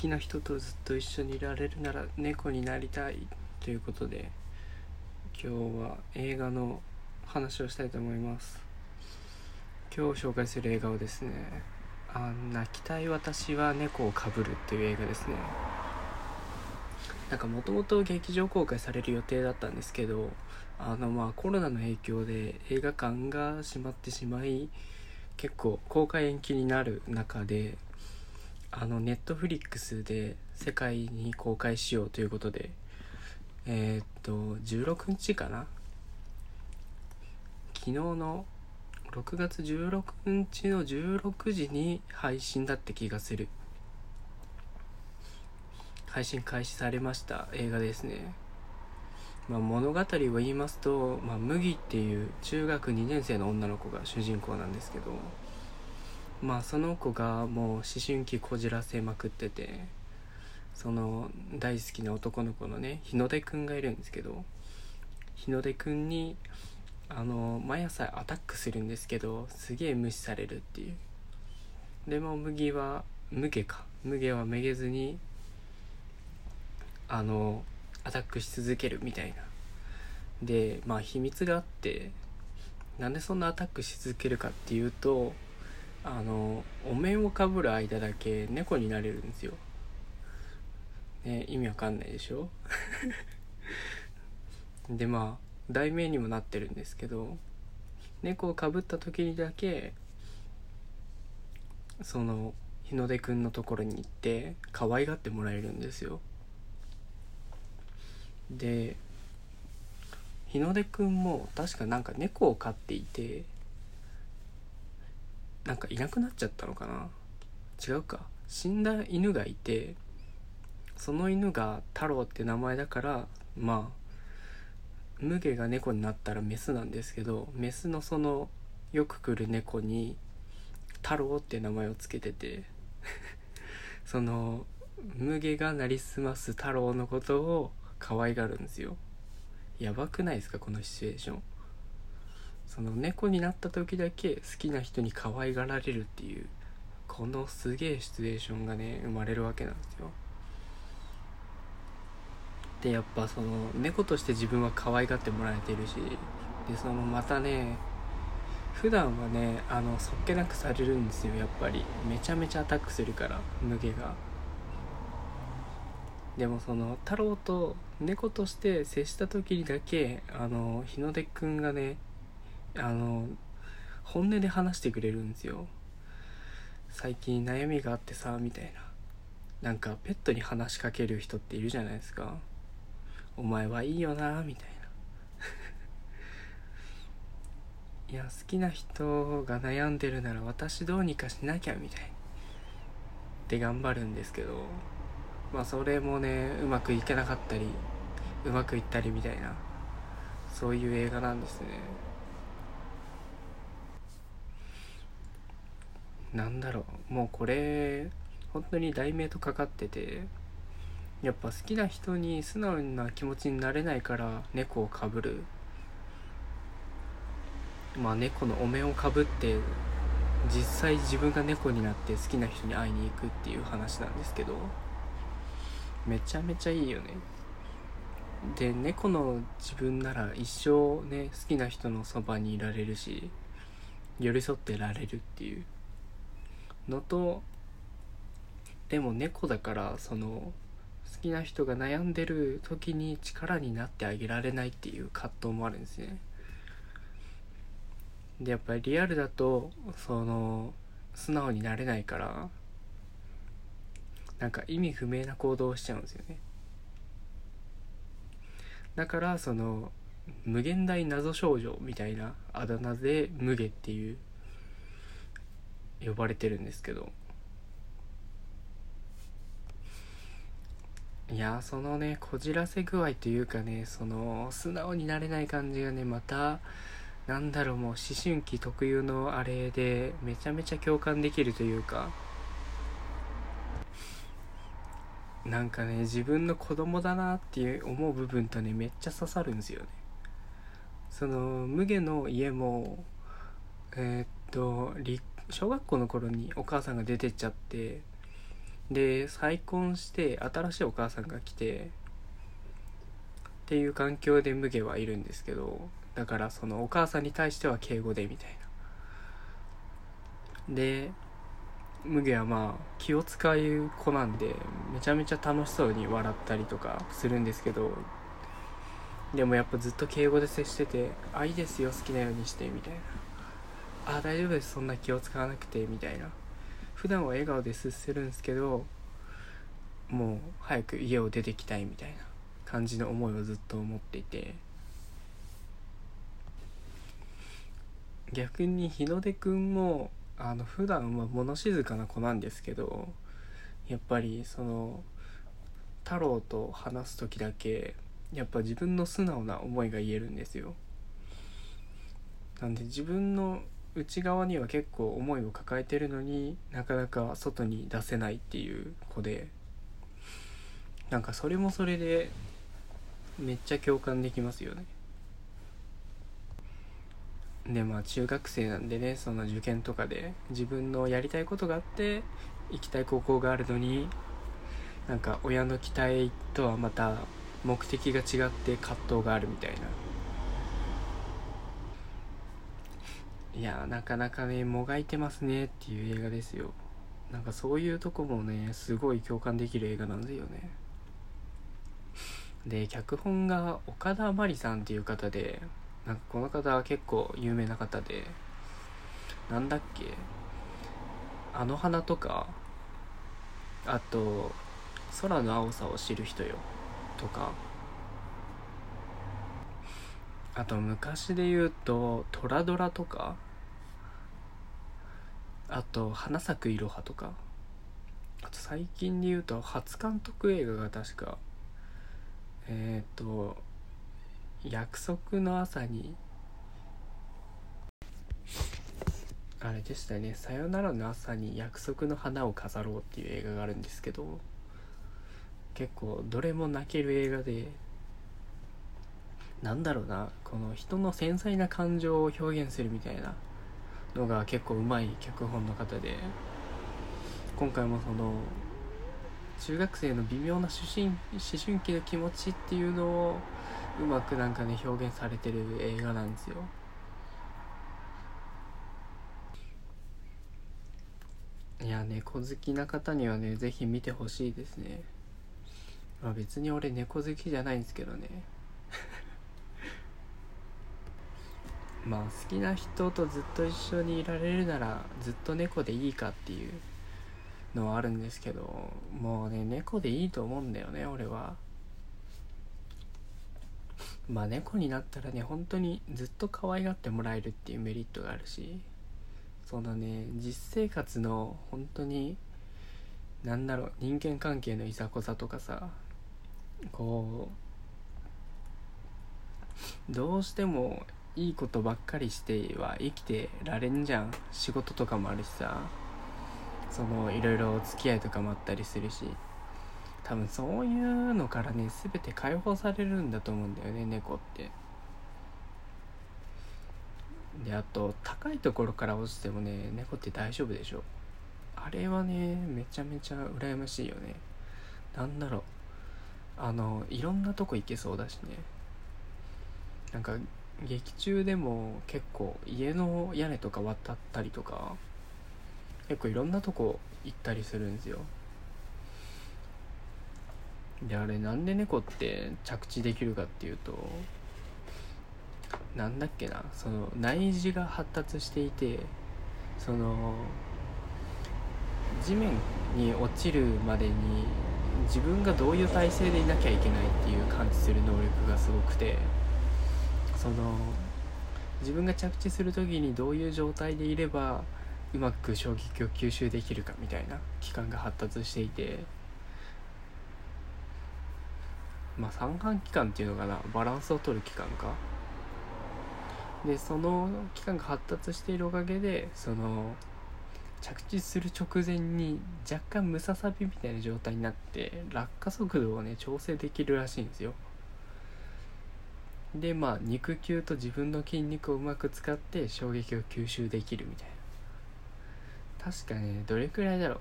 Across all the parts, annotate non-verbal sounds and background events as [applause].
きな人とずっと一緒にいられるなら猫になりたいということで今日は映画の話をしたいと思います。今日紹介する映画はですね「あ泣きたい私は猫をかぶる」という映画ですね。なんかもともと劇場公開される予定だったんですけどあのまあコロナの影響で映画館が閉まってしまい結構公開延期になる中であのネットフリックスで世界に公開しようということでえー、っと16日かな？昨日の6月16日の16時に配信だって気がする。配信開始されました。映画ですね、まあ、物語を言いますと、まあ、麦っていう中学2年生の女の子が主人公なんですけど。まあその子がもう思春期こじらせまくっててその大好きな男の子のね日の出くんがいるんですけど日の出くんにあの毎朝アタックするんですけどすげえ無視されるっていう。でも麦は麦か。麦はめげずにあのアタックし続けるみたいな。でまあ秘密があってなんでそんなアタックし続けるかっていうとあのお面をかぶる間だけ猫になれるんですよ。ね意味わかんないでしょ？[laughs] でまあ題名にもなってるんですけど猫をかぶった時にだけその日の出くんのところに行って可愛がってもらえるんですよ。で日の出くんも確かなんか猫を飼っていてなんかいなくなっちゃったのかな？違うか。死んだ犬がいてその犬が太郎って名前だからまあムゲが猫になったらメスなんですけどメスのそのよく来る猫に太郎って名前を付けてて [laughs] そのムゲがなりすます太郎のことを可愛がるんですよ。やばくないですか？このシチュエーション。その猫になった時だけ好きな人に可愛がられるっていうこのすげえシチュエーションがね生まれるわけなんですよ。でやっぱその猫として自分は可愛がってもらえてるしでそのまたね普段はねあのそっけなくされるんですよやっぱり。めちゃめちゃアタックするからムゲが。でもその太郎と猫として接した時にだけあの日の出くんがねあの本音で話してくれるんですよ。最近悩みがあってさみたいな。なんかペットに話しかける人っているじゃないですか。お前はいいよなみたいな。[laughs] いや好きな人が悩んでるなら私どうにかしなきゃみたいで頑張るんですけど。まあそれもねうまくいけなかったりうまくいったりみたいな。そういう映画なんですね。なんだろう。もうこれ本当に題名とかかっててやっぱ好きな人に素直な気持ちになれないから猫をかぶる。まあ猫のお面をかぶって実際自分が猫になって好きな人に会いに行くっていう話なんですけどめちゃめちゃいいよね。で猫の自分なら一生ね好きな人のそばにいられるし寄り添ってられるっていう。のとでも猫だからその好きな人が悩んでる時に力になってあげられないっていう葛藤もあるんですね。でやっぱりリアルだとその素直になれないからなんか意味不明な行動をしちゃうんですよね。だからその無限大謎少女みたいなあだ名で無下っていう呼ばれてるんですけど。いやそのねこじらせ具合というかねその素直になれない感じがねまたなんだろうもう思春期特有のあれでめちゃめちゃ共感できるというか。なんかね自分の子供だなっていう思う部分とねめっちゃ刺さるんですよね。その無下の家もえー、っと小学校の頃にお母さんが出てっちゃってで再婚して新しいお母さんが来てっていう環境でムゲはいるんですけどだからそのお母さんに対しては敬語でみたいな。でムゲはまあ気を使う子なんでめちゃめちゃ楽しそうに笑ったりとかするんですけどでもやっぱずっと敬語で接してて「あいいですよ好きなようにして」みたいな「あ大丈夫です。そんな気を使わなくて」みたいな。普段は笑顔で接するんですけどもう早く家を出てきたいみたいな感じの思いをずっと思っていて。逆に日の出くんもあの普段は物静かな子なんですけどやっぱりその太郎と話す時だけやっぱ自分の素直な思いが言えるんですよ。なんで自分の内側には結構思いを抱えてるのになかなか外に出せないっていう子でなんかそれもそれでめっちゃ共感できますよね。でまあ中学生なんでねその受験とかで自分のやりたいことがあって行きたい高校があるのになんか親の期待とはまた目的が違って葛藤があるみたいな。いやなかなかねもがいてますねっていう映画ですよ。なんかそういうとこもねすごい共感できる映画なんですよね。で脚本が岡田真理さんっていう方でなんかこの方は結構有名な方でなんだっけあの花とかあと空の青さを知る人よとかあと昔で言うと「トラドラ」とかあと「花咲くいろは」とかあと最近で言うと初監督映画が確かえっ、ー、と「約束の朝に」あれでしたね「さよならの朝に約束の花を飾ろう」っていう映画があるんですけど結構どれも泣ける映画でなんだろうなこの人の繊細な感情を表現するみたいなのが結構うまい脚本の方で今回もその中学生の微妙な思春思春期の気持ちっていうのをうまくなんかね表現されてる映画なんですよ。いや猫好きな方にはね是非見てほしいですね。まあ別に俺猫好きじゃないんですけどね。まあ好きな人とずっと一緒にいられるならずっと猫でいいかっていうのはあるんですけどもうね猫でいいと思うんだよね俺は。まあ猫になったらね本当にずっと可愛がってもらえるっていうメリットがあるしそのね実生活の本当になんだろう人間関係のいざこざとかさこうどうしてもいいことばっかりしては生きてられんじゃん。仕事とかもあるしさ。そのいろいろお付き合いとかもあったりするし。多分そういうのからね全て解放されるんだと思うんだよね猫って。であと高いところから落ちてもね猫って大丈夫でしょ。あれはねめちゃめちゃ羨ましいよね。なんだろう。あのいろんなとこ行けそうだしね。なんか劇中でも結構家の屋根とか渡ったりとか結構いろんなとこ行ったりするんですよ。であれなんで猫って着地できるかっていうとなんだっけなその内耳が発達していてその地面に落ちるまでに自分がどういう体勢でいなきゃいけないっていう感知する能力がすごくてその自分が着地する時にどういう状態でいればうまく衝撃を吸収できるかみたいな器官が発達していて。まあ三半規管っていうのかなバランスを取る器官か。でその器官が発達しているおかげでその着地する直前に若干ムササビみたいな状態になって落下速度をね調整できるらしいんですよ。でまあ肉球と自分の筋肉をうまく使って衝撃を吸収できるみたいな。確かねどれくらいだろ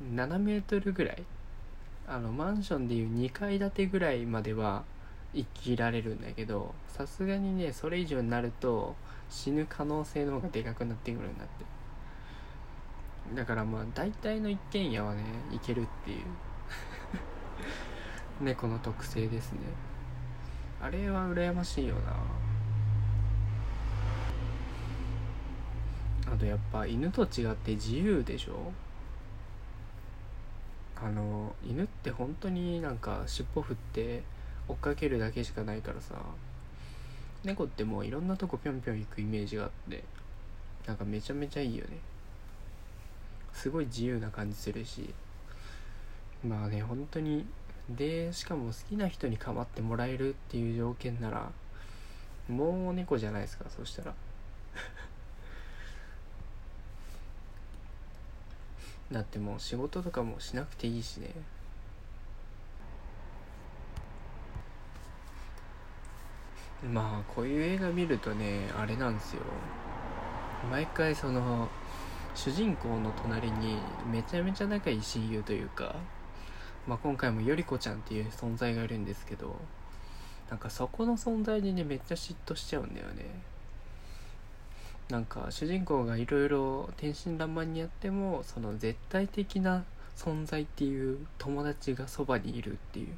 う。7メートルぐらい。あのマンションでいう2階建てぐらいまでは生きられるんだけどさすがにねそれ以上になると死ぬ可能性の方がでかくなってくるんだって。だからまあ大体の一軒家はね行けるっていう。[laughs] 猫の特性ですねあれは羨ましいよな。あとやっぱ犬と違って自由でしょ？あの犬って本当になんか尻尾振って追っかけるだけしかないからさ。猫ってもういろんなとこぴょんぴょん行くイメージがあってなんかめちゃめちゃいいよね。すごい自由な感じするし。まあね本当にでしかも好きな人に構ってもらえるっていう条件ならもう猫じゃないですかそしたら。[laughs] だってもう仕事とかもしなくていいしね。まあこういう映画見るとねあれなんですよ。毎回その主人公の隣にめちゃめちゃ仲いい親友というか、まあ、今回もよりこちゃんっていう存在がいるんですけどなんかそこの存在にねめっちゃ嫉妬しちゃうんだよね。なんか主人公がいろいろ天真爛漫にやってもその絶対的な存在っていう友達がそばにいるっていう。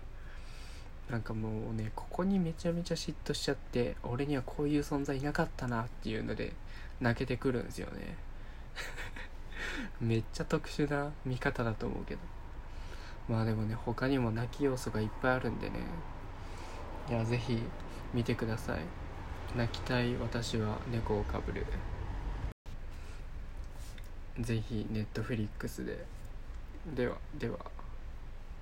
なんかもうねここにめちゃめちゃ嫉妬しちゃって俺にはこういう存在いなかったなっていうので泣けてくるんですよね。[laughs] めっちゃ特殊な見方だと思うけど。まあでもね他にも泣き要素がいっぱいあるんでね。いやぜひ見てください。泣きたい私は猫をかぶる。ぜひネットフリックスで。ではでは。